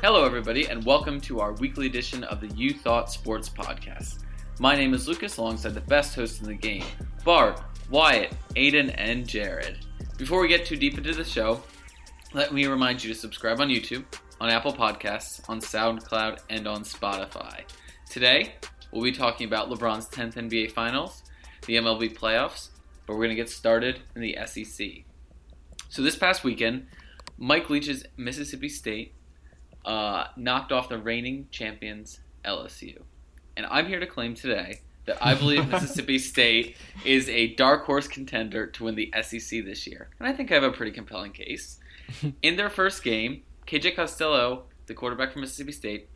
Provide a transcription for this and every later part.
Hello, everybody, and welcome to our weekly edition of the You Thought Sports Podcast. My name is Lucas, alongside the best hosts in the game Bart, Wyatt, Aidan, and Jarod. Before we get too deep into the show, let me remind you to subscribe on YouTube, on Apple Podcasts, on SoundCloud, and on Spotify. Today, we'll be talking about LeBron's 10th NBA Finals, the MLB playoffs, but we're going to get started in the SEC. So, this past weekend, Mike Leach's Mississippi State uh, knocked off the reigning champions LSU. And I'm here to claim today that I believe Mississippi State is a dark horse contender to win the SEC this year. And I think I have a pretty compelling case. In their first game, KJ Costello, the quarterback from Mississippi State,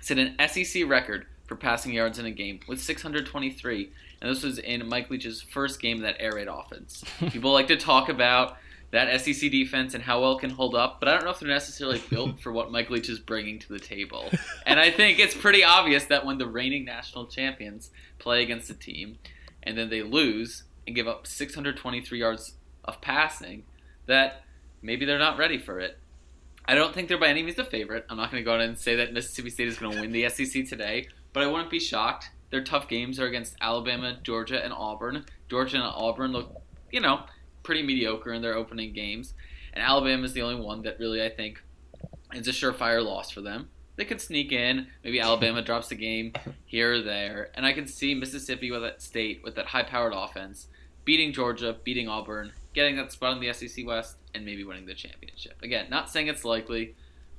set an SEC record for passing yards in a game with 623. And this was in Mike Leach's first game that air raid offense. People like to talk about that SEC defense and how well can hold up, but I don't know if they're necessarily built for what Mike Leach is bringing to the table. And I think it's pretty obvious that when the reigning national champions play against a team and then they lose and give up 623 yards of passing, that maybe they're not ready for it. I don't think they're by any means the favorite. I'm not going to go out and say that Mississippi State is going to win the SEC today, but I wouldn't be shocked. Their tough games are against Alabama, Georgia, and Auburn. Georgia and Auburn look, you know, pretty mediocre in their opening games, and Alabama is the only one that really I think is a surefire loss for them. They could sneak in. Maybe Alabama drops a game here or there, and I can see Mississippi with that state with that high-powered offense beating Georgia, beating Auburn, getting that spot in the SEC West, and maybe winning the championship. Again, not saying it's likely,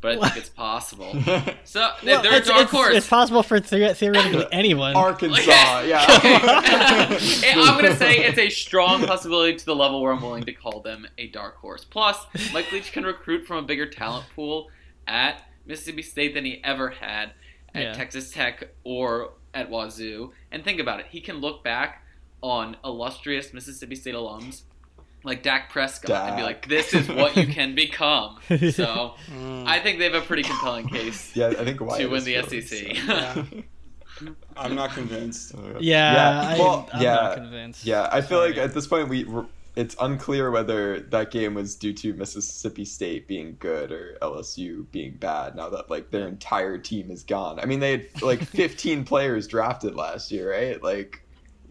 but I think it's possible. So Well, they're a it's, dark it's- horse. it's possible for the- theoretically anyone. Arkansas, yeah. Okay. I'm going to say it's a strong possibility to the level where I'm willing to call them a dark horse. Plus, Mike Leach can recruit from a bigger talent pool at Mississippi State than he ever had at Yeah. Texas Tech or at Wazoo. And think about it. He can look back on illustrious Mississippi State alums like Dak Prescott and be like, this is what you can become. So Mm, I think they have a pretty compelling case yeah, I think Wyatt to win the feeling SEC. so. yeah. I'm not convinced. Yeah, I, well, I'm yeah, not convinced. yeah. I feel Sorry. like at this point we it's unclear whether that game was due to Mississippi State being good or LSU being bad. Now that like their entire team is gone. I mean, they had like 15 players drafted last year, right? Like,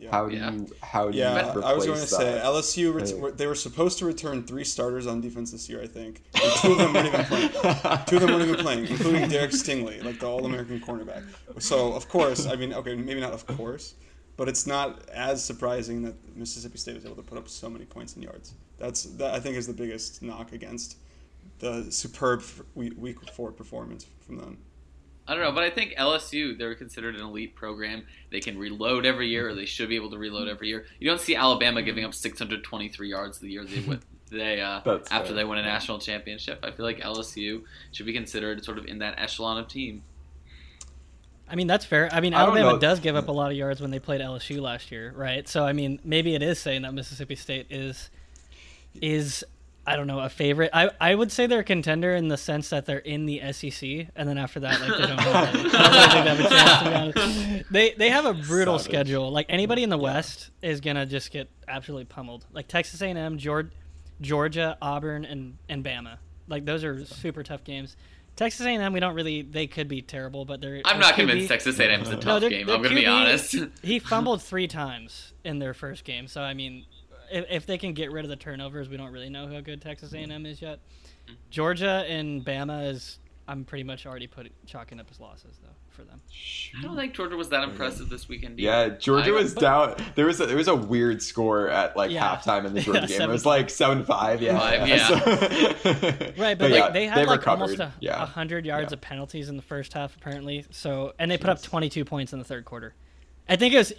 Yeah. how do Yeah. you how do Yeah, you replace I was going to say? LSU. Ret- Right. they were supposed to return three starters on defense this year, I think. And two of them weren't even playing. Two of them weren't even playing, including Derek Stingley, like the All-American cornerback. So of course, I mean, okay, maybe not of course, but it's not as surprising that Mississippi State was able to put up so many points and yards. That's that I think is the biggest knock against the superb week, week four performance from them. I don't know, but I think LSU they're considered an elite program. They can reload every year, or they should be able to reload every year. You don't see Alabama giving up 623 yards the year they win. They uh, after fair. they win a national championship. I feel like LSU should be considered sort of in that echelon of team. I mean that's fair. I mean Alabama know. does give up a lot of yards when they played LSU last year, right? So I mean maybe it is saying that Mississippi State is is I don't know a favorite. I I would say they're a contender in the sense that they're in the SEC, and then after that, like they don't have, I don't think they a chance. To be they they have a brutal Savage. schedule. Like anybody in the West is gonna just get absolutely pummeled. Like Texas A&M, Georgia, Georgia, Auburn, and and Bama. Like those are super tough games. Texas A&M, we don't really. They could be terrible, but they're. I'm their not convinced Texas A&M is a No, tough their- game. their I'm going to be honest. he fumbled three times in their first game. So I mean, if, if they can get rid of the turnovers, we don't really know how good Texas A&M mm-hmm. is yet. Mm-hmm. Georgia and Bama is. I'm pretty much already putting chalking up as losses though for them. I don't think Georgia was that mm-hmm. impressive this weekend. Yeah. Georgia I- was down. There was a, there was a weird score at like Yeah. halftime in the Georgia Yeah, game. It was like seven five. Yeah, Five, yeah. Right, But but, yeah, like they had they like recovered. almost a, Yeah. hundred yards Yeah. of penalties in the first half apparently. So and they put up 22 points in the third quarter. I think it was.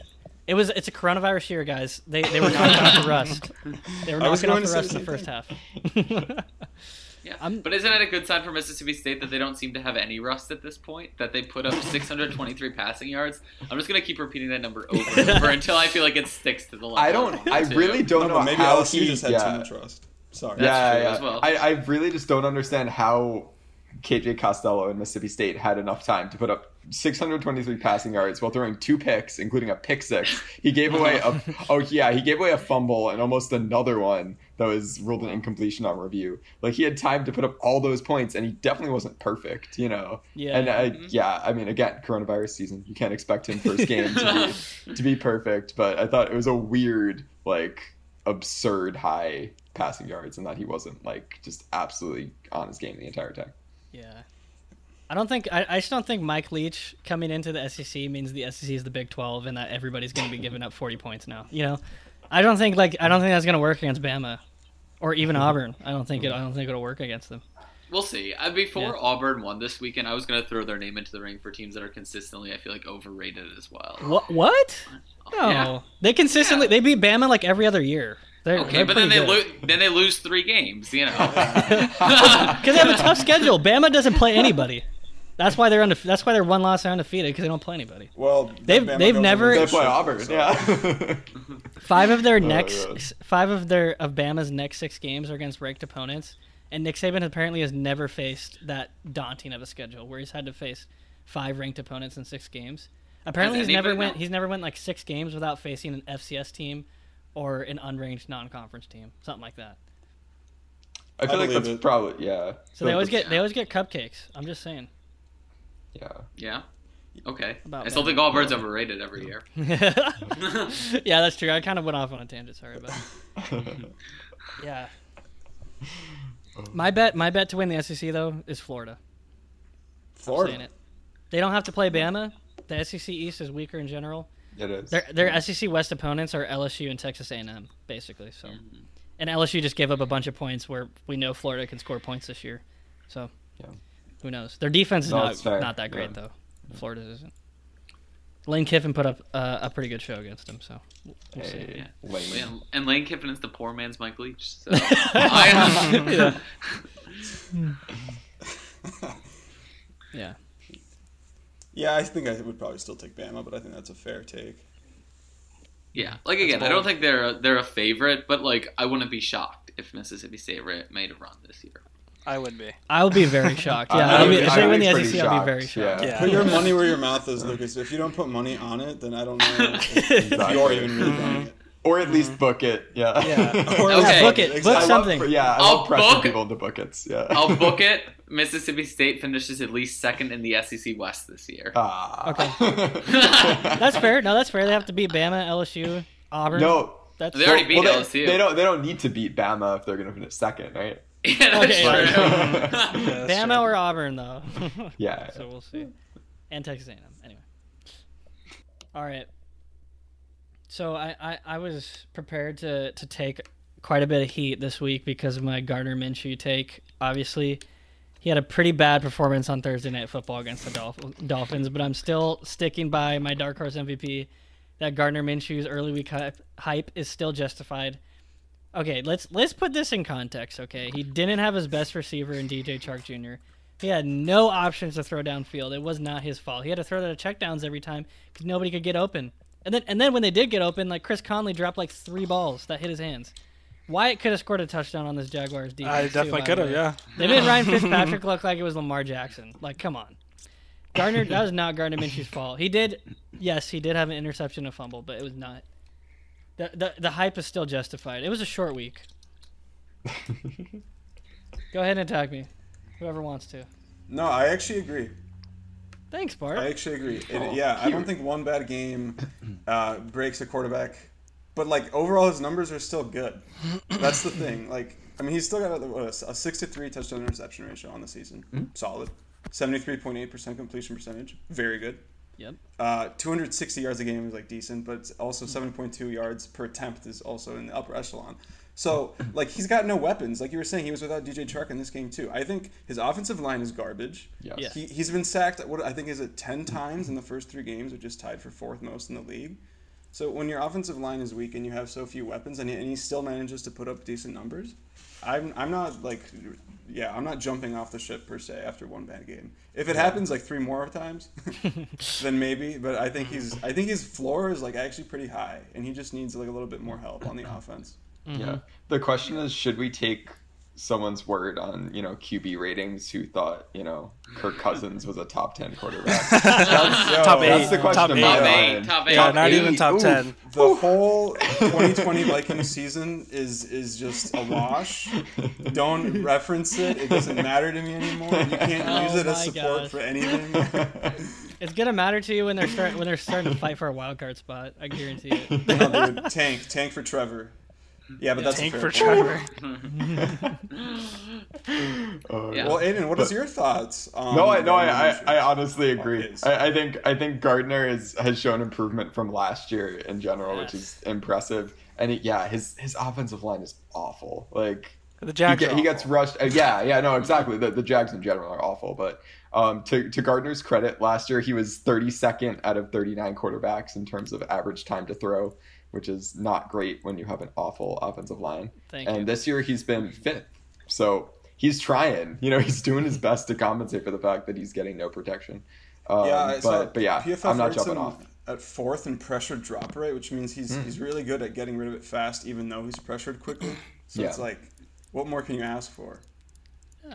It was. It's a coronavirus year, guys. They they were knocking off the rust. They were I was knocking off the rust in the first half. Yeah, I'm- but isn't it a good sign for Mississippi State that they don't seem to have any rust at this point? That they put up 623 passing yards. I'm just gonna keep repeating that number over and over until I feel like it sticks to the line. I don't. I it to. really don't No, know maybe how LSU he. just had yeah, too much rust. Sorry. That's yeah, true yeah. as well. I, I really just don't understand how KJ Costello and Mississippi State had enough time to put up 623 passing yards while throwing two picks, including a pick six. He gave away a oh yeah, he gave away a fumble and almost another one that was ruled an incompletion on review. Like he had time to put up all those points, and he definitely wasn't perfect, you know. Yeah. And uh, yeah, I mean, again, coronavirus season, you can't expect him first game to be to be perfect. But I thought it was a weird, like, absurd high passing yards, and that he wasn't like just absolutely on his game the entire time. Yeah. I don't think I, I just don't think Mike Leach coming into the SEC means the SEC is the Big Twelve and that everybody's going to be giving up forty points now. You know, I don't think like I don't think that's going to work against Bama, or even Auburn. I don't think it. I don't think it'll work against them. We'll see. Uh, before Yeah. Auburn won this weekend, I was going to throw their name into the ring for teams that are consistently, I feel like, overrated as well. What? What? No, Yeah. they consistently Yeah. they beat Bama like every other year. They're, Okay, they're but then they pretty lo- then they lose three games. You know. because they have a tough schedule. Bama doesn't play anybody. That's why they're undefe- That's why they're one loss and undefeated because they don't play anybody. Well, They've- Bama they've never- over They play Auburn, so- yeah. Five of their Oh, next, God. five of their of Bama's next six games are against ranked opponents, and Nick Saban apparently has never faced that daunting of a schedule where he's had to face five ranked opponents in six games. Apparently, Has he's never anybody went. now? He's never went like six games without facing an FCS team or an unranked non-conference team, something like that. I feel I like that's it. probably yeah. So they always get get they always get cupcakes. I'm just saying. Yeah. yeah. Okay. About I still Bama. think Auburn's overrated every year. yeah, that's true. I kind of went off on a tangent. Sorry, but yeah. My bet, my bet to win the SEC though is Florida. Florida. saying it. They don't have to play Bama. The SEC East is weaker in general. It is. Their their SEC West opponents are LSU and Texas A&M, basically. So, mm-hmm. and LSU just gave up a bunch of points where we know Florida can score points this year. So, Yeah. Who knows? Their defense is No, not not that great Yeah. though. Florida's isn't. Lane Kiffin put up uh, a pretty good show against them. So, we'll see. Hey, Yeah. lame. And, and Lane Kiffin is the poor man's Mike Leach. So I, Yeah. Yeah, I think I would probably still take Bama, but I think that's a fair take. yeah. Like again, I don't think they're a, they're a favorite, but like I wouldn't be shocked if Mississippi State ra- made a run this year. I would be. I would be very shocked. Yeah, I I would mean, be- if I they would win be the pretty SEC, I'll be very shocked. yeah. Yeah. Put your money where your mouth is, Lucas. If you don't put money on it, then I don't know if you're even really buying it. Or at least book it. Yeah. Yeah. Or Okay. book it. Book I love- something. yeah, I I'll love pressing book- people into buckets. Yeah. I'll book it. Mississippi State finishes at least second in the SEC West this year. Ah. Okay. That's fair. No, that's fair. They have to beat Bama, LSU, Auburn. no. that's They already beat well, LSU. they, they don't. They don't need to beat Bama if they're going to finish second, right? yeah, that's Okay, true. yeah. Yeah, Bama or Auburn though. Yeah. so we'll see. And Texas A&M. Anyway. All right. So I, I, I was prepared to, to take quite a bit of heat this week because of my Gardner Minshew take. Obviously, he had a pretty bad performance on Thursday Night Football against the Dolph- Dolphins, but I'm still sticking by my dark horse MVP. That Gardner Minshew's early week hype, hype is still justified. Okay, let's let's put this in context. Okay, he didn't have his best receiver in DJ Chark Jr. He had no options to throw downfield. It was not his fault. He had to throw to checkdowns every time because nobody could get open. And then and then when they did get open, like Chris Conley dropped like three balls that hit his hands. Wyatt could have scored a touchdown on this Jaguars defense. I definitely could have, yeah. They made Ryan Fitzpatrick look like it was Lamar Jackson. Like, come on. Gardner, that was not Gardner Minshew's fault. He did, yes, he did have an interception and fumble, but it was not. The, the, the hype is still justified. It was a short week. Go ahead and attack me, whoever wants to. No, I actually agree. Thanks, Bart. I actually agree. It, Oh, yeah, I don't think one bad game uh, breaks a quarterback, but like overall, his numbers are still good. That's the thing. Like, I mean, he's still got a, what, a, a six to three touchdown interception ratio on the season. Hmm? Solid. Seventy three point eight percent completion percentage. Very good. Yep. Uh, 260 yards a game is like decent, but it's also 7.2 yards per attempt is also in the upper echelon. So like he's got no weapons. Like you were saying, he was without DJ Chark in this game too. I think his offensive line is garbage. Yes. Yeah. He, he's been sacked. What I think is it 10 times in the first three games, which is tied for fourth most in the league. So when your offensive line is weak and you have so few weapons, and he, and he still manages to put up decent numbers, I'm I'm not like, yeah, I'm not jumping off the ship per se after one bad game. If it happens like three more times, then maybe. But I think mm. he's I think his floor is like actually pretty high, and he just needs like a little bit more help on the offense. Mm-hmm. Yeah. The question is, should we take someone's word on you know QB ratings who thought you know Kirk Cousins was a top ten quarterback. That's, Yo, Top that's eight. the question Top in eight. my Top eight. mind. Top eight. Yeah, not even top Oof. ten. The whole 2020 Vikings season is is just a wash. Don't reference it. It doesn't matter to me anymore. You can't Oh use it as support gosh. for anything. It's gonna matter to you when they're start when they're starting to fight for a wild card spot. I guarantee it. No, dude, tank, tank for Trevor. Yeah, but that's a Tank fair for point. Trevor. Oh, Yeah. Well, Aidan, what what is your thoughts? On No, I no, I, I, I honestly agree. I, I think I think Gardner is has shown improvement from last year in general, which is impressive. And he, yeah, his his offensive line is awful. Like The he, Jags. get- are he gets rushed. Uh, yeah, yeah, no, exactly. The, the Jags in general are awful, but um, to to Gardner's credit, last year he was 32nd out of 39 quarterbacks in terms of average time to throw, which is not great when you have an awful offensive line. Thank and you. this year he's been fifth, so he's trying. You know, he's doing his best to compensate for the fact that he's getting no protection. Um, Yeah, I saw but but yeah, PFF I'm not jumping off. At fourth in pressure drop rate, which means he's Hmm. he's really good at getting rid of it fast, even though he's pressured quickly. So it's like, what more can you ask for?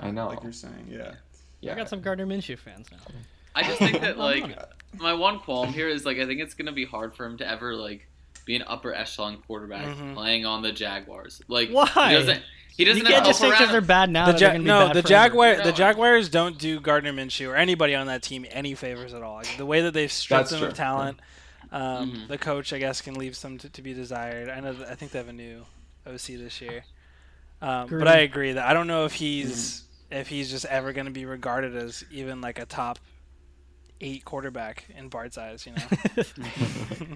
I know. Like you're saying, yeah. yeah. I got some Gardner Minshew fans now. I just think that like my one qualm here is like I think it's gonna be hard for him to ever like be an upper echelon quarterback Mhm. playing on the Jaguars. Like Why? he doesn't he doesn't You can't just say because they're bad now. The Ja- they're no, bad the forever. Jaguar, No, the Jaguars don't do Gardner Minshew or anybody on that team any favors at all. Like, the way that they've stripped That's them true. of talent, um, Mhm. the coach, I guess, can leave some to, to be desired. I know. That, I think they have a new OC this year, um, but I agree that I don't know if he's if he's just ever going to be regarded as even like a top eight quarterback in Bart's eyes. You know,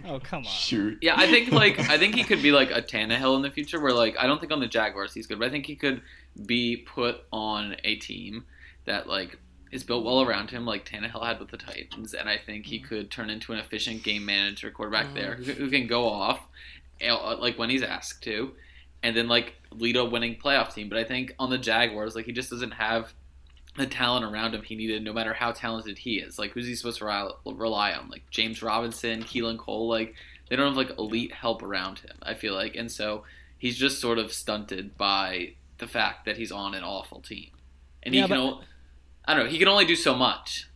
oh come on. Shoot. Yeah, I think like I think he could be like a Tannehill in the future, where like I don't think on the Jaguars he's good, but I think he could be put on a team that like is built well around him, like Tannehill had with the Titans, and I think he mm-hmm. could turn into an efficient game manager quarterback there mm-hmm. who, who can go off, eh, uh, like when he's asked to, and then like lead a winning playoff team. But I think on the Jaguars, like he just doesn't have the talent around him he needed, no matter how talented he is. Like who's he supposed to rely, rely on? Like James Robinson, Keelan Cole, like they don't have like elite help around him. I feel like, and so he's just sort of stunted by the fact that he's on an awful team, and he can. but- o- I don't know. He can only do so much.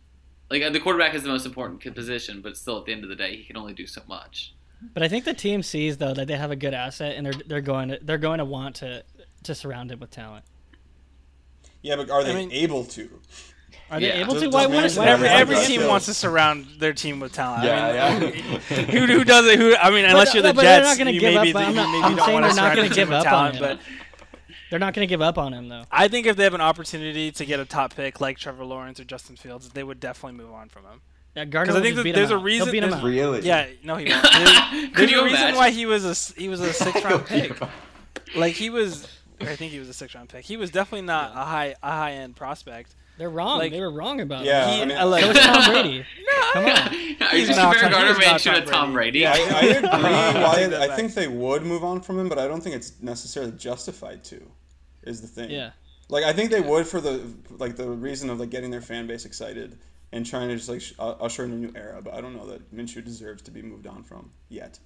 Like the quarterback is the most important position, but still, at the end of the day, he can only do so much. But I think the team sees though that they have a good asset, and they're they're going to they're going to want to to surround him with talent. Yeah, but are they mean- able to? Are they Yeah. able to? does Why wouldn't? Why every every team wants to surround their team with talent. Yeah, I mean, yeah. who who does it? Who I mean, unless you're the but they're Jets, not gonna you give maybe, up, I'm you not- maybe I'm don't saying want to they're not surround gonna your give team with up on talent, him. but They're not going to give up on him though. I think if they have an opportunity to get a top pick like Trevor Lawrence or Justin Fields, they would definitely move on from him. Yeah, Gardner 'Cause I think just that there's a out. reason- He'll beat him there's- Really? Yeah, no, he won't. There's, Could there's you a reason imagine? why he was a he was a six round pick. Like he was, I think he was a six round pick. He was definitely not a high a high end prospect. They're wrong. Like- they were wrong about Yeah, him. He, I mean- uh, like, So was Tom Brady. no, Come on. Are you He's just not comparing Tom- Gardner he's not Minshew to Tom Tom Brady. Brady? Yeah, I, I agree. I'll take why, that I think they would move on from him, but I don't think it's necessarily justified to. Is the thing. Yeah. Like I think they would for the like the reason of like getting their fan base excited and trying to just like sh- usher in a new era. But I don't know that Minshew deserves to be moved on from yet.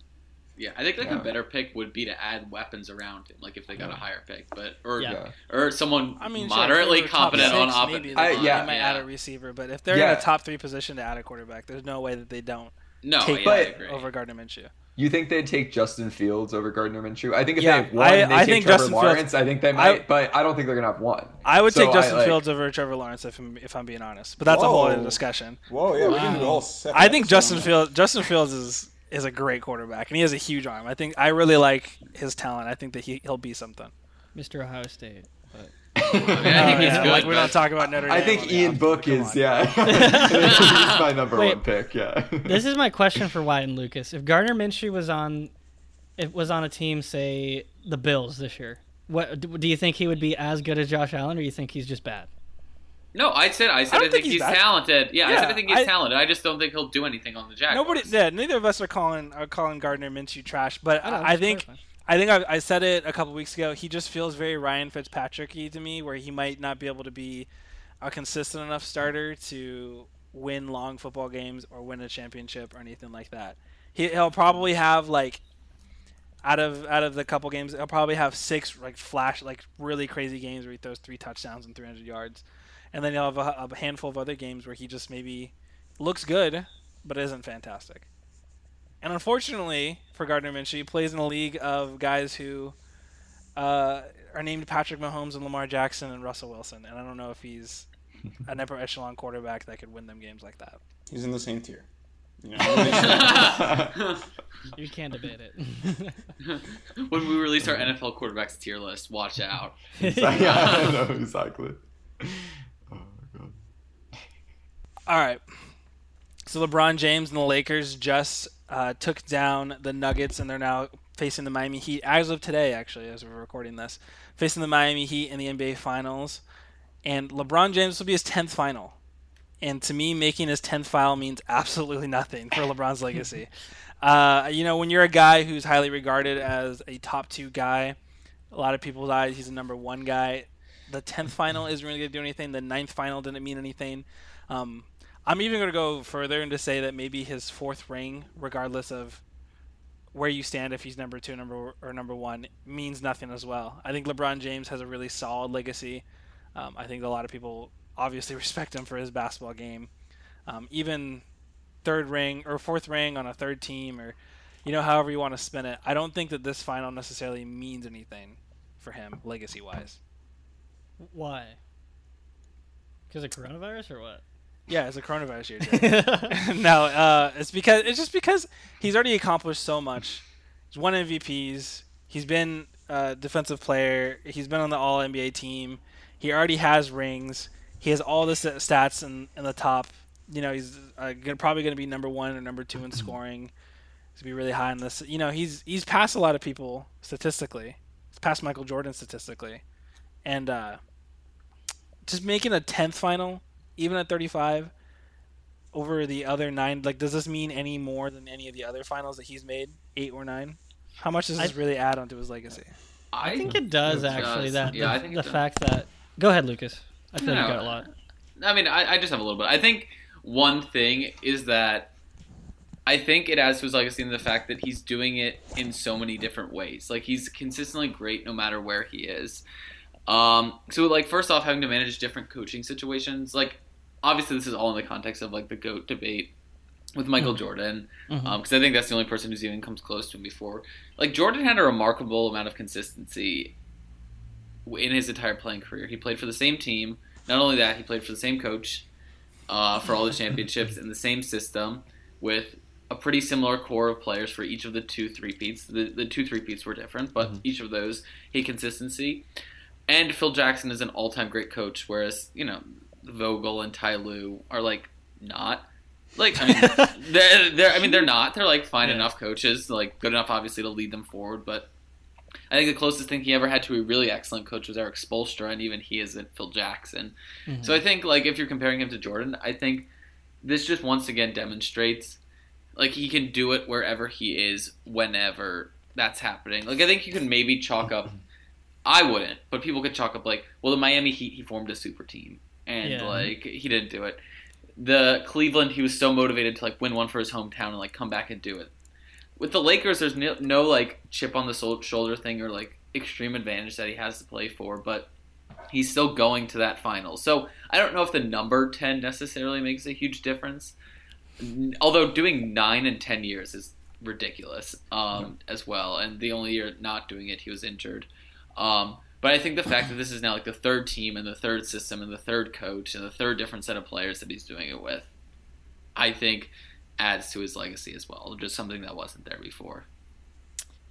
Yeah, I think like Yeah. a better pick would be to add weapons around him, like if they got a higher pick, but or Yeah. or someone I mean, moderately if they were top competent on offense. maybe I- yeah. they might Yeah. add a receiver, but if they're in Yeah. a top three position to add a quarterback, there's no way that they don't No, take yeah, but- over Gardner Minshew. You think they'd take Justin Fields over Gardner Minshew? I think if Yeah, they have one, I- they I take think Trevor Justin Fields- Lawrence. I think they might, but I don't think they're gonna have one. I would So take Justin like- Fields over Trevor Lawrence if I'm, if I'm being honest, but that's a whole other discussion. Whoa, yeah, we can do a Wow. whole. I think Justin. Fields Justin Fields is is a great quarterback and he has a huge arm. I think I really like his talent. I think that he he'll be something. Mr. Ohio State. I think Oh, he's yeah, good. like we but- don't talk about Notre Dame. I think Ian off- Book is on. yeah. He's my number Wait. one pick. Yeah. This is my question for Wyatt and Lucas. If Gardner Minshew was on, it was on a team, say the Bills this year, what do do you think he would be as good as Josh Allen, or do you think he's just bad? No, I said I said I I, think, think he's, he's talented. Yeah, I said I think he's I- talented. I just don't think he'll do anything on the Jaguars. Nobody, yeah, neither of us are calling are calling Gardner Minshew trash, but I I, think clarifying. I think I, I said it a couple weeks ago. He just feels very Ryan Fitzpatrick-y to me, where he might not be able to be a consistent enough starter to win long football games or win a championship or anything like that. He, he'll probably have like out of out of the couple games, he'll probably have six like flash like really crazy games where he throws three touchdowns and 300 yards, and then you'll have a, a handful of other games where he just maybe looks good but isn't fantastic. And unfortunately for Gardner Minshew, he plays in a league of guys who uh, are named Patrick Mahomes and Lamar Jackson and Russell Wilson, and I don't know if he's an upper echelon quarterback that could win them games like that. He's in the same tier. You know, You can't debate it. when we release our NFL quarterbacks tier list, watch out. yeah, I know exactly. All right. So LeBron James and the Lakers just uh, took down the Nuggets, and they're now facing the Miami Heat as of today, actually, as we're recording this, facing the Miami Heat in the NBA Finals. And LeBron James will be his tenth final, and to me, making his tenth final means absolutely nothing for LeBron's legacy. Uh, you know, when you're a guy who's highly regarded as a top two guy, a lot of people's eyes, he's a number one guy. The tenth final isn't really going to do anything. The ninth final didn't mean anything. Um, I'm even going to go further and to say that maybe his fourth ring, regardless of where you stand, if he's number two, number or number one, means nothing as well. I think LeBron James has a really solid legacy. Um, I think a lot of people obviously respect him for his basketball game. Um, even third ring or fourth ring on a third team, or you know, however you want to spin it. I don't think that this final necessarily means anything for him legacy wise. Why? Because of coronavirus or what? Yeah, it's a coronavirus year. No, uh, it's because it's just because he's already accomplished so much. He's won MVPs. He's been a defensive player. He's been on the All NBA team. He already has rings. He has all the stats in, in the top. You know, he's uh, gonna, probably going to be number one or number two in scoring. He's gonna be really high in this. You know, he's he's passed a lot of people statistically. He's passed Michael Jordan statistically, and uh, just making a tenth final even at 35 over the other nine like does this mean any more than any of the other finals that he's made eight or nine how much does this I- really add onto his legacy I think it does It actually. does. That Yeah, the, I think it the does. fact that. Go ahead, Lucas. I feel No, you got a lot. I mean, I, I just have a little bit. I think one thing is that I think it adds to his legacy in the fact that he's doing it in so many different ways. Like he's consistently great no matter where he is. Um, so like first off, having to manage different coaching situations. Like obviously this is all in the context of like the goat debate with Michael Jordan, Mhm. because I think that's the only person who's even comes close to him before. Like Jordan had a remarkable amount of consistency in his entire playing career. He played for the same team. Not only that, he played for the same coach uh, for all the championships in the same system with a pretty similar core of players for each of the two three peats. The, the two three peats were different, but each of those he had consistency. And Phil Jackson is an all time great coach, whereas you know Vogel and Ty Lue are like not. Like I mean, they're, they're I mean they're not. They're like fine Yeah. enough coaches, like good enough obviously to lead them forward, but I think the closest thing he ever had to a really excellent coach was Erik Spoelstra, and even he isn't Phil Jackson. Mhm. So I think like if you're comparing him to Jordan, I think this just once again demonstrates like he can do it wherever he is, whenever that's happening. Like I think you can maybe chalk up. I wouldn't, but people could chalk up like, well, the Miami Heat he formed a super team, and Yeah. like he didn't do it. The Cleveland he was so motivated to like win one for his hometown and like come back and do it. With the Lakers, there's no, no like chip on the sol- shoulder thing or like extreme advantage that he has to play for, but he's still going to that final. So I don't know if the number 10 necessarily makes a huge difference. Although doing 9 and 10 years is ridiculous um, as well. And the only year not doing it, he was injured. Um, but I think the fact that this is now like the third team and the third system and the third coach and the third different set of players that he's doing it with, I think adds to his legacy as well. Just something that wasn't there before.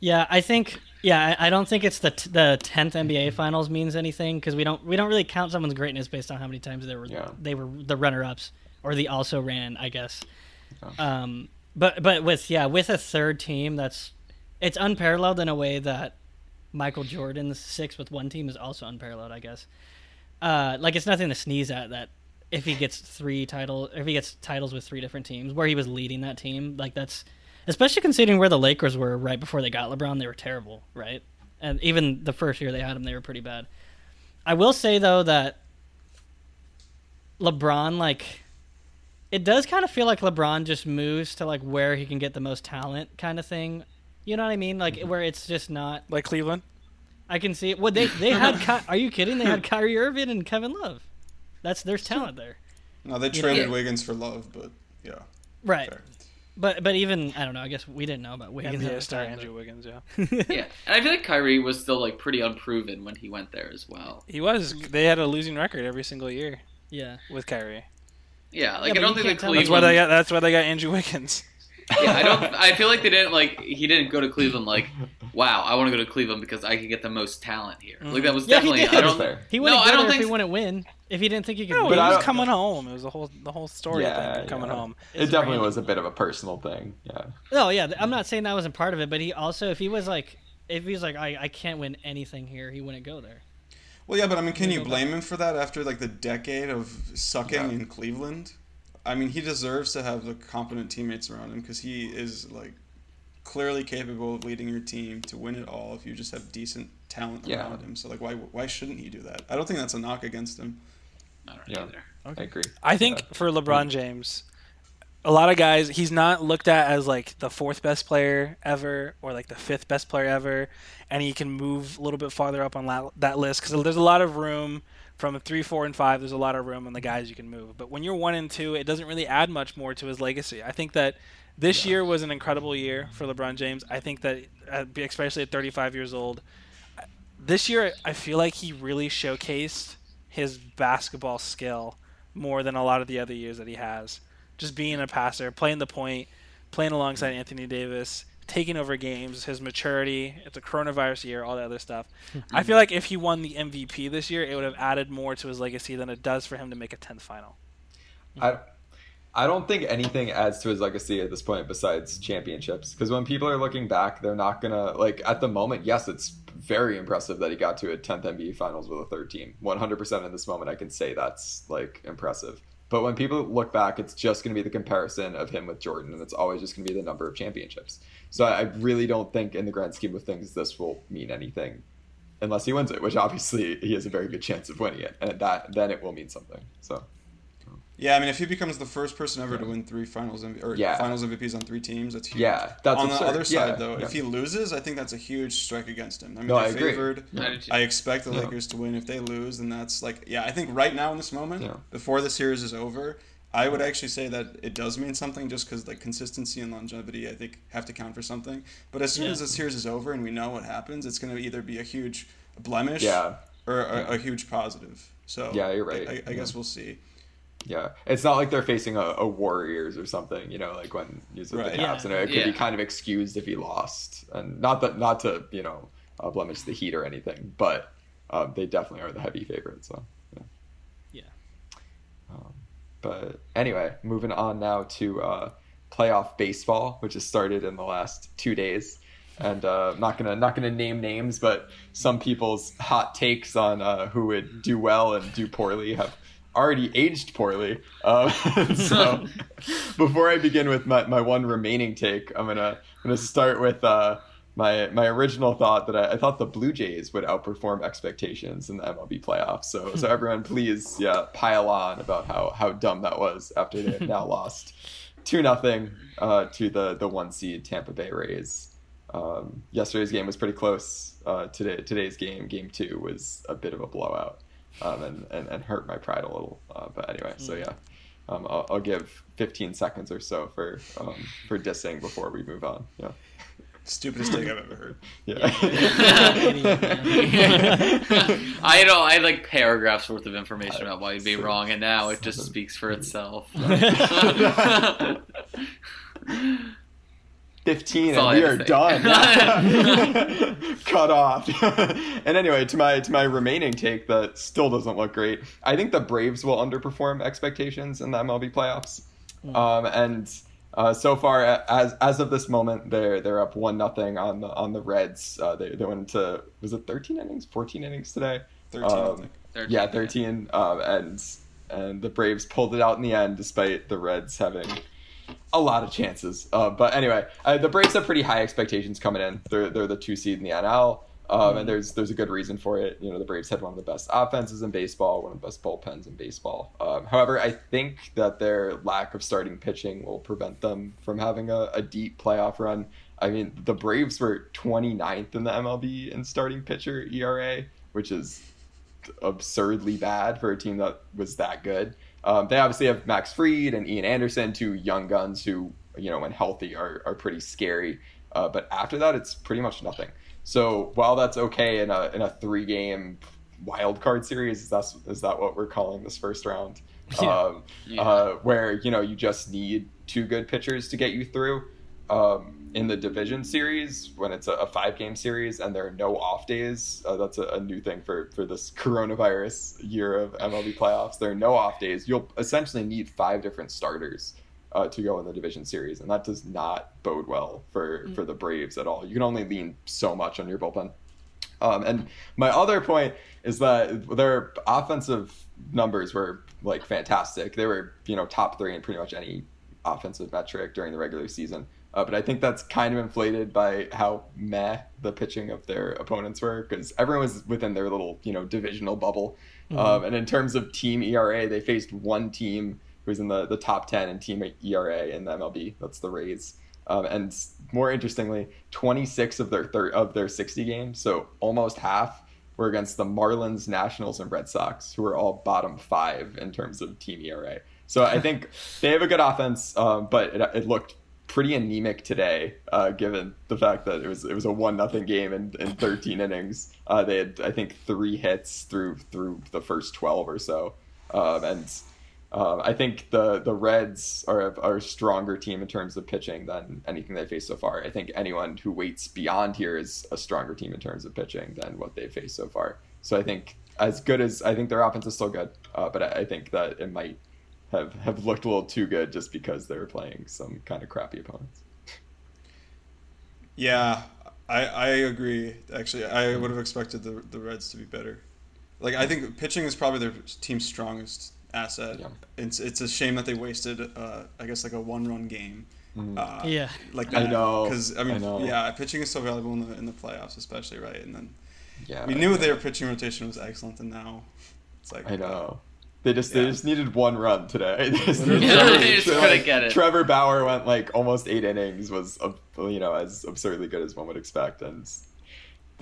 Yeah, I think. Yeah, I, I don't think it's the t- the tenth NBA Finals means anything because we don't we don't really count someone's greatness based on how many times they were Yeah. they were the runner ups or the also ran, I guess. Yeah. Um, but but with yeah with a third team that's it's unparalleled in a way that Michael Jordan's six with one team is also unparalleled, I guess. Uh, like it's nothing to sneeze at that if he gets three title if he gets titles with three different teams where he was leading that team like that's especially considering where the Lakers were right before they got LeBron they were terrible right and even the first year they had him they were pretty bad. I will say though that LeBron like it does kind of feel like LeBron just moves to like where he can get the most talent kind of thing You know what I mean? Like Mm-hmm. where it's just not. Like Cleveland. I can see it. Well, they they had. Ky- are you kidding? They had Kyrie Irving and Kevin Love. That's there's talent there. No, they You know- traded Yeah. Wiggins for Love, but yeah. Right. Fair. But but even I don't know. I guess we didn't know about Wiggins. at NBA the star time, Andrew Wiggins. Yeah, Yeah, and I feel like Kyrie was still like pretty unproven when he went there as well. he was. They had a losing record every single year yeah. with Kyrie. Yeah, like Yeah, I don't think can't the Cleveland. That's why they got. That's why they got Andrew Wiggins. Yeah, I don't. I feel like they didn't like. He didn't go to Cleveland like, wow, I want to go to Cleveland because I can get the most talent here. Like that mm. was Yeah, he definitely. did. I don't. Fair. He wouldn't No, go I don't there if think he so. wouldn't win. If he didn't think he could No, win. he I was don't- coming home. It was the whole the whole story. I Yeah, think, of coming yeah. home. It definitely random. was a bit of a personal thing. Yeah. No, yeah, th- I'm not saying that wasn't part of it, but he also, if he was like, if he's like, I, I can't win anything here, he wouldn't go there. Well, yeah, but I mean, can you blame him for that after like the decade of sucking Yeah. in Cleveland? I mean, he deserves to have the competent teammates around him because he is like clearly capable of leading your team to win it all if you just have decent talent Yeah. around him. So like, why why shouldn't he do that? I don't think that's a knock against him. I don't Yeah. know either. I agree. I think Yeah. for LeBron James, a lot of guys, he's not looked at as like the fourth best player ever or like the fifth best player ever, and he can move a little bit farther up on la- that list because there's a lot of room from three, four, and five. There's a lot of room on the guys you can move, but when you're one and two, it doesn't really add much more to his legacy. I think that this year was an incredible year for LeBron James. I think that, uh, especially at 35 years old, this year I feel like he really showcased his basketball skill more than a lot of the other years that he has. Just being a passer, playing the point, playing alongside Anthony Davis, taking over games, his maturity. It's a coronavirus year, all that other stuff. I mm-hmm. feel like if he won the MVP this year, it would have added more to his legacy than it does for him to make a 10th final. I I don't think anything adds to his legacy at this point besides championships. Because when people are looking back, they're not gonna like at the moment. Yes, it's very impressive that he got to a 10th NBA Finals with a third team. 100% in this moment, I can say that's like impressive. But when people look back, it's just going to be the comparison of him with Jordan, and it's always just going to be the number of championships. So I really don't think, in the grand scheme of things, this will mean anything unless he wins it, which obviously he has a very good chance of winning it, and that then it will mean something. So Yeah, I mean, if he becomes the first person ever to win three Finals MV- or Yeah. Finals MVPs on three teams, that's huge. Yeah, that's on absurd. the other side Yeah, though. yeah. If he loses, I think that's a huge strike against him. I mean, No, they're I agree. favored. Yeah. I do too. I expect the Yeah. Lakers to win. If they lose, then that's like, yeah, I think right now in this moment, Yeah. before the series is over, I would actually say that it does mean something just because like consistency and longevity, I think, have to count for something. But as soon Yeah. as the series is over and we know what happens, it's going to either be a huge blemish yeah, or a, a huge positive. So Yeah, you're right. I, I, I guess we'll see. Yeah, it's not like they're facing a, a Warriors or something, you know, like when he's with Right. the Cavs, and it could Yeah. be kind of excused if he lost, and not that not to you know uh, blemish the Heat or anything, but um, they definitely are the heavy favorites. So yeah. Yeah. Um, but anyway, moving on now to uh, playoff baseball, which has started in the last two days. And uh, not gonna not gonna name names, but some people's hot takes on uh, who would do well and do poorly have already aged poorly. Um, so before I begin with my, my one remaining take, I'm gonna I'm gonna start with uh, my my original thought that I, I thought the Blue Jays would outperform expectations in the MLB playoffs. So so everyone, please yeah pile on about how how dumb that was after they have now lost two nothing uh, to the the one seed Tampa Bay Rays. Um, yesterday's game was pretty close. Uh, today today's game, game two, was a bit of a blowout, um, and, and and hurt my pride a little. Uh, but anyway, so yeah, um, I'll, I'll give 15 seconds or so for um, for dissing before we move on. Yeah, Stupidest thing I've ever heard. yeah. I know I had like paragraphs worth of information about why you'd be wrong, and now it just speaks for itself. 15 and we are had done. Cut off. And anyway to my to my remaining take that still doesn't look great i think the braves will underperform expectations in the mlb playoffs. Um, and uh, so far as as of this moment they're they're up one nothing on the on the reds. Uh, they, they went into was it 13 innings? 14 innings today? 13, Um, think. yeah 13 um, and and the braves pulled it out in the end despite the reds having a lot of chances. Uh, but anyway, uh, the Braves have pretty high expectations coming in. They're they're the two seed in the NL, um, and there's there's a good reason for it. You know, the Braves had one of the best offenses in baseball, one of the best bullpens in baseball. Um, however, I think that their lack of starting pitching will prevent them from having a, a deep playoff run. I mean, the Braves were 29th in the MLB in starting pitcher ERA, which is absurdly bad for a team that was that good. Um, they obviously have Max Fried and Ian Anderson, two young guns who, you know, when healthy are, are pretty scary. Uh, but after that, it's pretty much nothing. So while that's okay in a in a three game wild card series, is that is that what we're calling this first round? Yeah. Um, Yeah. uh, where you know you just need two good pitchers to get you through. Um, in the division series, when it's a, a five game series and there are no off days, uh, that's a, a new thing for for this coronavirus year of MLB playoffs. There are no off days. You'll essentially need five different starters uh, to go in the division series, and that does not bode well for for the Braves at all. You can only lean so much on your bullpen. Um, and my other point is that their offensive numbers were like fantastic. They were you know top three in pretty much any offensive metric during the regular season. Uh, but I think that's kind of inflated by how meh the pitching of their opponents were because everyone was within their little you know divisional bubble. Um, and in terms of team ERA, they faced one team who was in the, the top 10 in team ERA in the MLB. That's the Rays. Um, and more interestingly, 26 of their thir- of their 60 games, so almost half, were against the Marlins, Nationals, and Red Sox, who are all bottom five in terms of team ERA. So I think they have a good offense, um, but it, it looked pretty anemic today, uh, given the fact that it was it was a one nothing game in, in 13 innings. Uh, they had I think three hits through through the first 12 or so, um, and uh, I think the the Reds are, are a stronger team in terms of pitching than anything they faced so far. I think anyone who waits beyond here is a stronger team in terms of pitching than what they've faced so far. So I think as good as I think their offense is still good, uh, but I, I think that it might have have looked a little too good just because they were playing some kind of crappy opponents. Yeah, I, I agree. Actually, I would have expected the the Reds to be better. Like I think pitching is probably their team's strongest asset. Yeah. It's it's a shame that they wasted. Uh, I guess like a one run game. Mhm. Uh, Yeah. like I that. know, because I mean, I know. yeah, pitching is so valuable in the in the playoffs, especially right. And then Yeah, we knew their pitching rotation was excellent, and now it's like I know. They just they just needed one run today. They just, Literally. needed Trevor- They just so, couldn't like, get it. Trevor Bauer went like almost eight innings, was you know as absurdly good as one would expect, and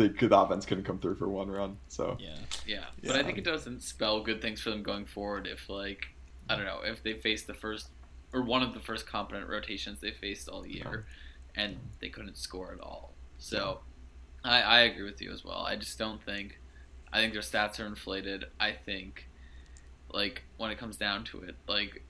the, the offense couldn't come through for one run. So Yeah. Yeah, but Yeah. I think it doesn't spell good things for them going forward if, like, I don't know, if they face the first or one of the first competent rotations they faced all year uh-huh. and they couldn't score at all. So I, I agree with you as well. I just don't think, I think their stats are inflated. I think, like, when it comes down to it, like,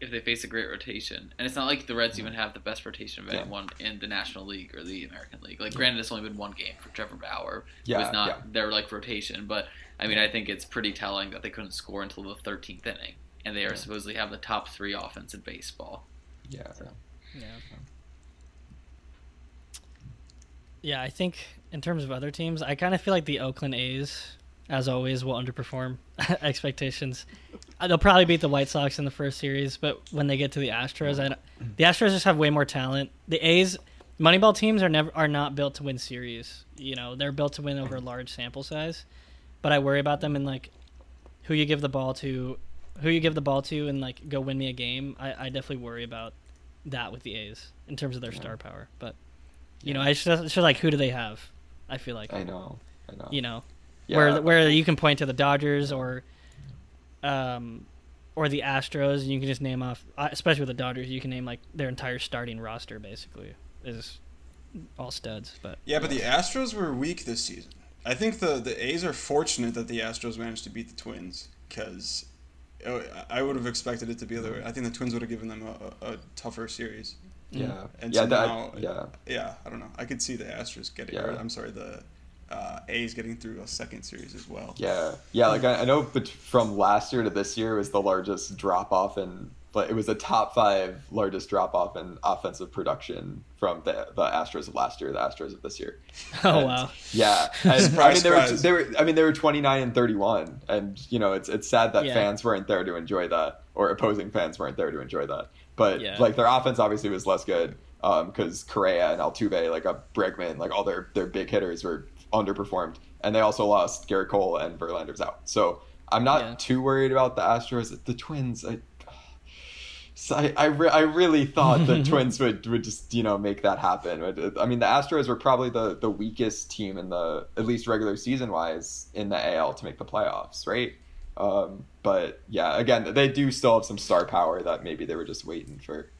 if they face a great rotation, and it's not like the Reds mm-hmm. even have the best rotation of Yeah. anyone in the National League or the American League. Like, granted, it's only been one game for Trevor Bauer, yeah, was not yeah, their like rotation. But I mean, I think it's pretty telling that they couldn't score until the 13th inning, and they are Yeah. supposedly have the top three offense in baseball. yeah. Yeah. Yeah, I think in terms of other teams, I kind of feel like the Oakland A's, as always, will underperform expectations. Uh, They'll probably beat the White Sox in the first series, but when they get to the Astros, I, don't- the Astros just have way more talent. The A's, Moneyball teams are never are not built to win series. You know, they're built to win over a large sample size. But I worry about them in like who you give the ball to, who you give the ball to, and like go win me a game. I, I definitely worry about that with the A's in terms of their star power. But you know, I just, it's just like who do they have? I feel like I know, I know. you know yeah, where where you can point to the Dodgers or um or the Astros and you can just name off uh, especially with the Dodgers you can name like their entire starting roster basically is all studs but Yeah, but the Astros were weak this season. I think the the A's are fortunate that the Astros managed to beat the Twins because I would have expected it to be the other way. I think the Twins would have given them a, a, a tougher series. yeah, And yeah, so that, now- yeah. Yeah, I don't know. I could see the Astros getting. Yeah. Or, I'm sorry, the uh, A's getting through a second series as well. Yeah, yeah. Like I, I know, but from last year to this year was the largest drop off in. But it was a top five largest drop off in offensive production from the the Astros of last year, the Astros of this year. oh And, wow Yeah, and, I Surprise, mean they were they were I mean they were twenty nine and thirty one, and you know it's it's sad that Yeah. fans weren't there to enjoy that, or opposing fans weren't there to enjoy that. But Yeah. like their offense obviously was less good because Correa and Altuve, like a Bregman, like all their their big hitters were underperformed, and they also lost Gerrit Cole and Verlander's out. So I'm not Yeah. too worried about the Astros. The Twins, I, So I I, re- I really thought the Twins would, would just you know make that happen. I mean, the Astros were probably the, the weakest team in the at least regular season wise in the AL to make the playoffs, right? Um, but yeah, again, they do still have some star power that maybe they were just waiting for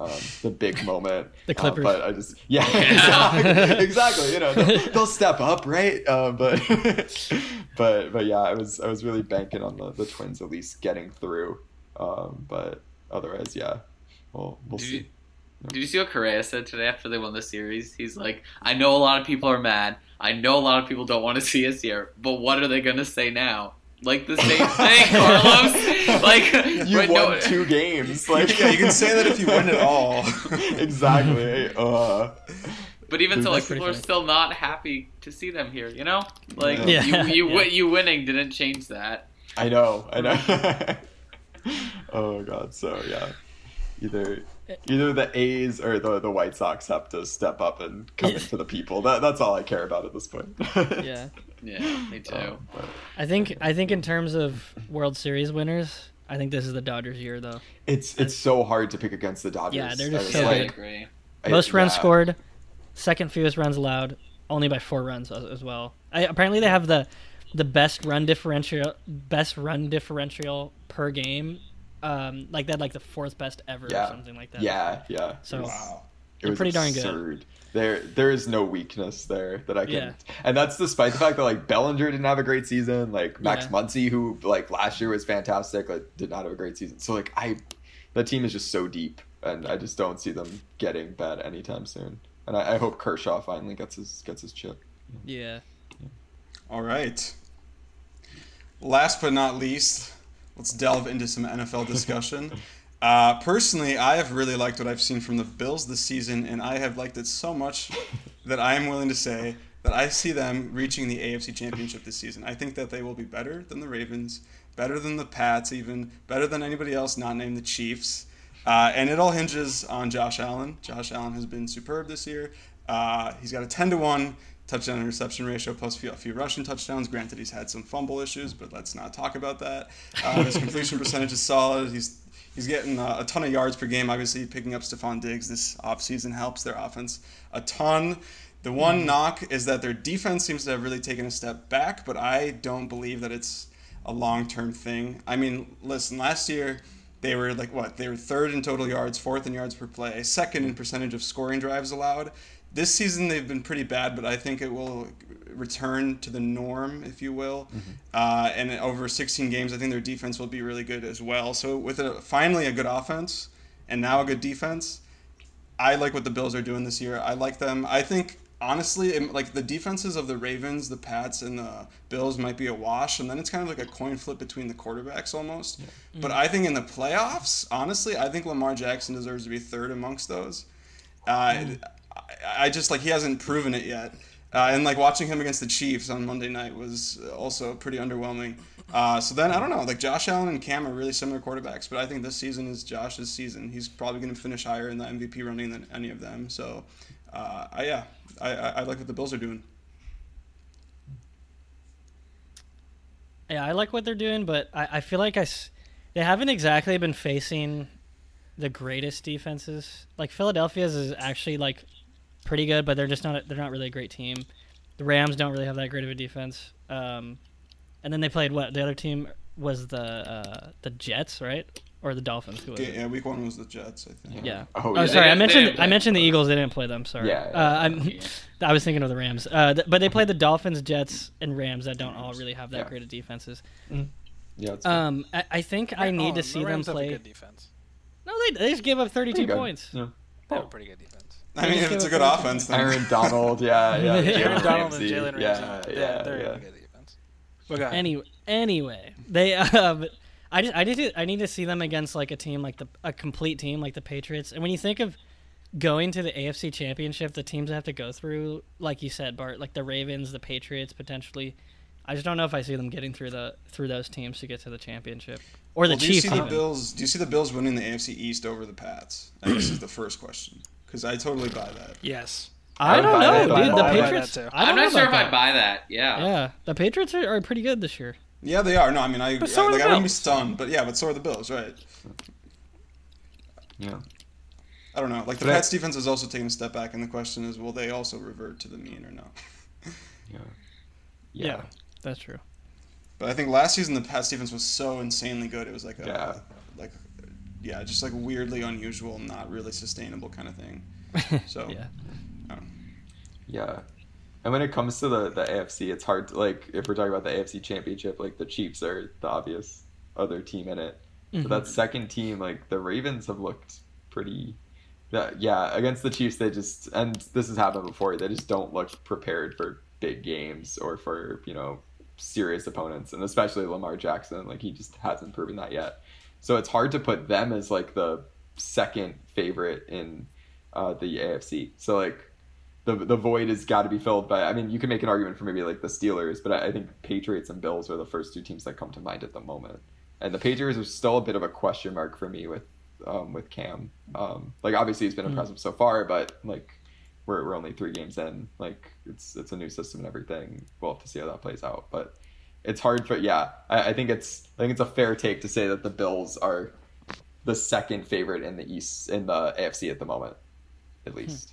um, the big moment. The Uh, Clippers. but I just yeah, exactly, exactly. You know, they'll, they'll step up, right? Uh, but but but yeah, I was I was really banking on the, the Twins at least getting through. Um, but otherwise, yeah, we'll we'll Did see. you, did you see what Correa said today after they won the series? He's like, I know a lot of people are mad. I know a lot of people don't want to see us here, but what are they going to say now? Like the same thing, Carlos. like you but won no- two games. Like yeah, you can say that if you win it all. exactly. Uh, But even so, like That's pretty people are still not happy to see them here. You know, like Yeah. you you, Yeah. you winning didn't change that. I know. I know. oh god. So yeah, either either the A's or the the White Sox have to step up and come Yeah. in for the people. That that's all I care about at this point. Yeah. Yeah, me too. Um, but I think I think in terms of World Series winners, I think this is the Dodgers year though. it's it's so hard to pick against the Dodgers. Yeah, they're just so yeah, I good. agree. I- Most runs yeah. scored, second fewest runs allowed, only by four runs as, as well. I, apparently, they have the the best run differential, best run differential per game. Um, like that, like the fourth best ever, Yeah. or something like that. Yeah, yeah. So- wow. it They're was pretty darn good. Absurd. There, there is no weakness there that I can, Yeah. and that's despite the fact that like Bellinger didn't have a great season. Like Max Yeah. Muncy, who like last year was fantastic, like did not have a great season. So like I, the team is just so deep, and I just don't see them getting bad anytime soon. And I, I hope Kershaw finally gets his gets his chip. yeah. All right. Last but not least, let's delve into some NFL discussion. Uh, personally, I have really liked what I've seen from the Bills this season, and I have liked it so much that I am willing to say that I see them reaching the AFC Championship this season. I think that they will be better than the Ravens, better than the Pats, even better than anybody else not named the Chiefs. Uh, and it all hinges on Josh Allen. Josh Allen has been superb this year. Uh, he's got a 10 to 1 touchdown interception ratio plus a few, a few rushing touchdowns. Granted, he's had some fumble issues, but let's not talk about that. Uh, his completion percentage is solid. He's he's getting uh, a ton of yards per game. Obviously, picking up Stefon Diggs this offseason helps their offense a ton. The one knock is that their defense seems to have really taken a step back, but I don't believe that it's a long term thing. I mean, listen, last year they were like what? They were third in total yards, fourth in yards per play, second in percentage of scoring drives allowed. This season they've been pretty bad, but I think it will return to the norm, if you will. Uh, and over 16 games, I think their defense will be really good as well. So with a, finally a good offense and now a good defense, I like what the Bills are doing this year. I like them. I think honestly, it- like the defenses of the Ravens, the Pats, and the Bills might be a wash, and then it's kind of like a coin flip between the quarterbacks almost. But I think in the playoffs, honestly, I think Lamar Jackson deserves to be third amongst those. Uh, I, I just like he hasn't proven it yet. Uh, and like watching him against the Chiefs on Monday night was also pretty underwhelming. Uh, so then I don't know, like Josh Allen and Cam are really similar quarterbacks, but I think this season is Josh's season. He's probably going to finish higher in the MVP running than any of them. So, uh, I, yeah, I, I, I like what the Bills are doing. Yeah, I like what they're doing, but I, I feel like I they haven't exactly been facing the greatest defenses. Like Philadelphia's is actually like pretty good, but they're just not they're not really a great team. The Rams don't really have that great of a defense. Um, and then they played what the other team was the uh, the Jets, right? Or the Dolphins? Who was Yeah, it? yeah, week one was the Jets, I think. Yeah. Oh, Oh, yeah. sorry. I mentioned I mentioned the Eagles. They didn't play them. Sorry. Yeah, yeah. Uh, I'm, I was thinking of the Rams. Uh, th- but they played the Dolphins, Jets, and Rams that don't all really have that Yeah. great of defenses. Yeah, it's Um, I, I think I need Oh, to see the them Rams have a play. good defense. No, they, they just gave up 32 points. Yeah. They have a pretty good defense. I mean, if it's a good thirty offense, then Aaron Donald, yeah, yeah. Aaron Aaron Donald and Jalen Ramsey. Yeah, they're, yeah, they're yeah. a good defense. But. Anyway, anyway, they um, I just I need to I need to see them against like a team like the a complete team like the Patriots. And when you think of going to the AFC Championship, the teams that have to go through, like you said, Bart, like the Ravens, the Patriots, potentially. I just don't know if I see them getting through the through those teams to get to the championship or the Well, do you Chiefs. see the. Bills? Do you see the Bills winning the AFC East over the Pats? I guess is the first question because I totally buy that. yes. I I don't know, that, dude. The Patriots. too. I don't I'm know not sure if about I buy that. Yeah. Yeah, the Patriots are, are pretty good this year. Yeah, they are. No, I mean, I, But so I, are like, the I wouldn't be stunned, but yeah, but so are the Bills, right? Yeah. I don't know. Like the But Pats defense has also taken a step back, and the question is, will they also revert to the mean or no? Yeah. Yeah. That's true. But I think last season the Pats defense was so insanely good. It was like a Yeah. Like yeah, just like weirdly unusual, not really sustainable kind of thing. So Yeah. Yeah. And when it comes to the, the AFC, it's hard to, like, if we're talking about the AFC championship, like, the Chiefs are the obvious other team in it. Mhm. But that second team, like, the Ravens have looked pretty. Yeah, yeah, against the Chiefs, they just. And this has happened before, they just don't look prepared for big games or for, you know, serious opponents. And especially Lamar Jackson, like, he just hasn't proven that yet. So it's hard to put them as, like, the second favorite in uh, the AFC. So, like, the the void has got to be filled by. I mean, you can make an argument for maybe like the Steelers, but I, I think Patriots and Bills are the first two teams that come to mind at the moment. And the Patriots are still a bit of a question mark for me with um, with Cam. Um, like obviously he's been impressive so far, but like we're we're only three games in. Like it's it's a new system and everything. We'll have to see how that plays out, but it's hard for yeah. I, I think it's I think it's a fair take to say that the Bills are the second favorite in the East in the AFC at the moment, at least.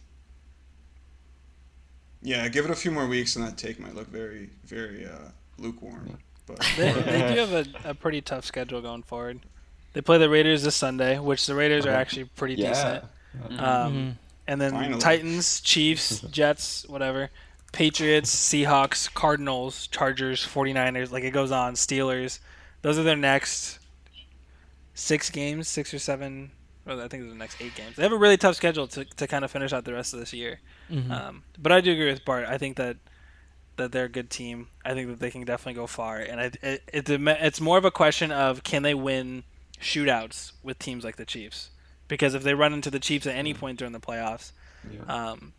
yeah, give it a few more weeks, and that take might look very very uh, lukewarm. But They, they do have a, a pretty tough schedule going forward. They play the Raiders this Sunday, which the Raiders are actually pretty Yeah. decent. Mm-hmm. Um, Mhm. And then Finally. Titans, Chiefs, Jets, whatever. Patriots, Seahawks, Cardinals, Chargers, 49ers. Like it goes on. Steelers. Those are their next six games, six or seven. Well, I think they're the next eight games. They have a really tough schedule to, to kind of finish out the rest of this year. Mhm. Um, but I do agree with Bart. I think that that they're a good team. I think that they can definitely go far. And I, it, it, it's more of a question of can they win shootouts with teams like the Chiefs? Because if they run into the Chiefs at any point during the playoffs, Yeah. um,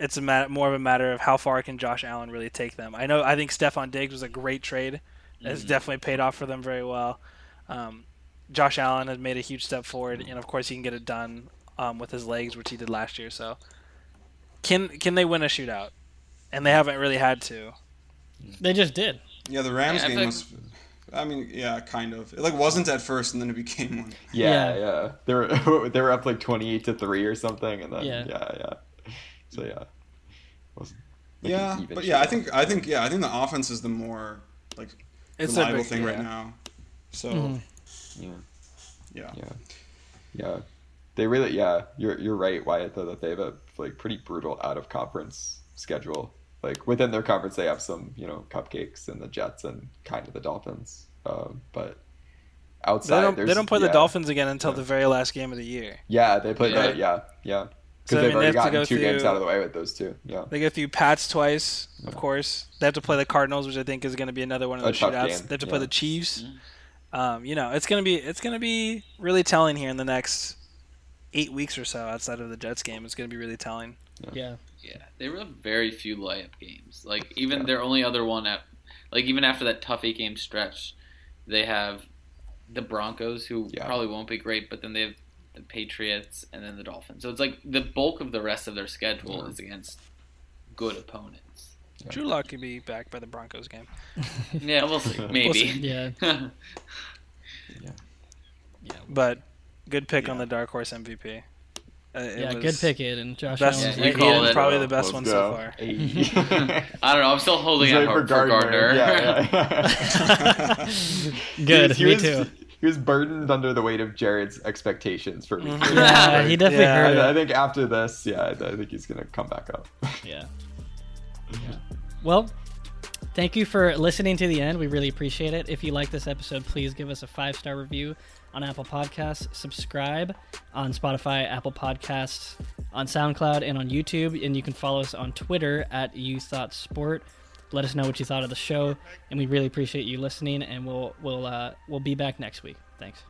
it's a mat- more of a matter of how far can Josh Allen really take them. I know I think Stefon Diggs was a great trade. It's definitely paid off for them very well. Um, Josh Allen has made a huge step forward, and of course he can get it done um, with his legs, which he did last year. So, can can they win a shootout? And they haven't really had to. They just did. yeah, the Rams Yeah, game feel was. I mean, yeah, kind of. It like wasn't at first, and then it became one. Yeah, Yeah. yeah. They were they were up like twenty eight to three or something, and then Yeah. yeah, yeah. So yeah, was like Yeah, but yeah, I think I think yeah, I think the offense is the more like It's reliable big thing right now. So Mhm. yeah, yeah, yeah, yeah. They really yeah. You're you're right, Wyatt. Though that they have a like pretty brutal out of conference schedule. Like within their conference, they have some you know cupcakes and the Jets and kind of the Dolphins. Um, but outside, They don't they don't play the. Dolphins again until Yeah. the very last game of the year. Yeah, they play Yeah. that. Yeah, yeah. Because So, they've mean, they already have to gotten go two games out of the way with those two. Yeah. They go through Pats twice, of course. They have to play the Cardinals, which I think is going to be another one of A those shootouts. game, They have to yeah. play the Chiefs. Mhm. Um, you know, it's gonna be it's gonna be really telling here in the next eight weeks or so. Outside of the Jets game, it's gonna be really telling. Yeah. Yeah, they have very few layup games. Like even Yeah. their only other one at, like even after that tough eight game stretch, they have the Broncos, who Yeah. probably won't be great, but then they have the Patriots and then the Dolphins. So it's like the bulk of the rest of their schedule Yeah. is against good opponents. Yeah. Drew Lock could be back by the Broncos game. Yeah, we'll see. Maybe. Yeah. Yeah. But good pick on the dark horse MVP. Uh, Yeah. Good pick, Aidan. Josh Best, Allen. Yeah, you Aidan's called it. probably the best Let's one go. so far. I don't know. I'm still holding He's out hope for Gardner. Yeah, yeah. Good. He Me was, too. He was burdened under the weight of Jarod's expectations for me. Mhm. Yeah, he definitely Yeah. heard I, I think after this, yeah, I, I think he's gonna come back up. Yeah. Well, thank you for listening to the end. We really appreciate it. If you like this episode, please give us a five star review on Apple Podcasts. Subscribe on Spotify, Apple Podcasts, on SoundCloud, and on YouTube. And you can follow us on Twitter at You Thought Sport. Let us know what you thought of the show, and we really appreciate you listening. And we'll we'll uh, we'll be back next week. Thanks.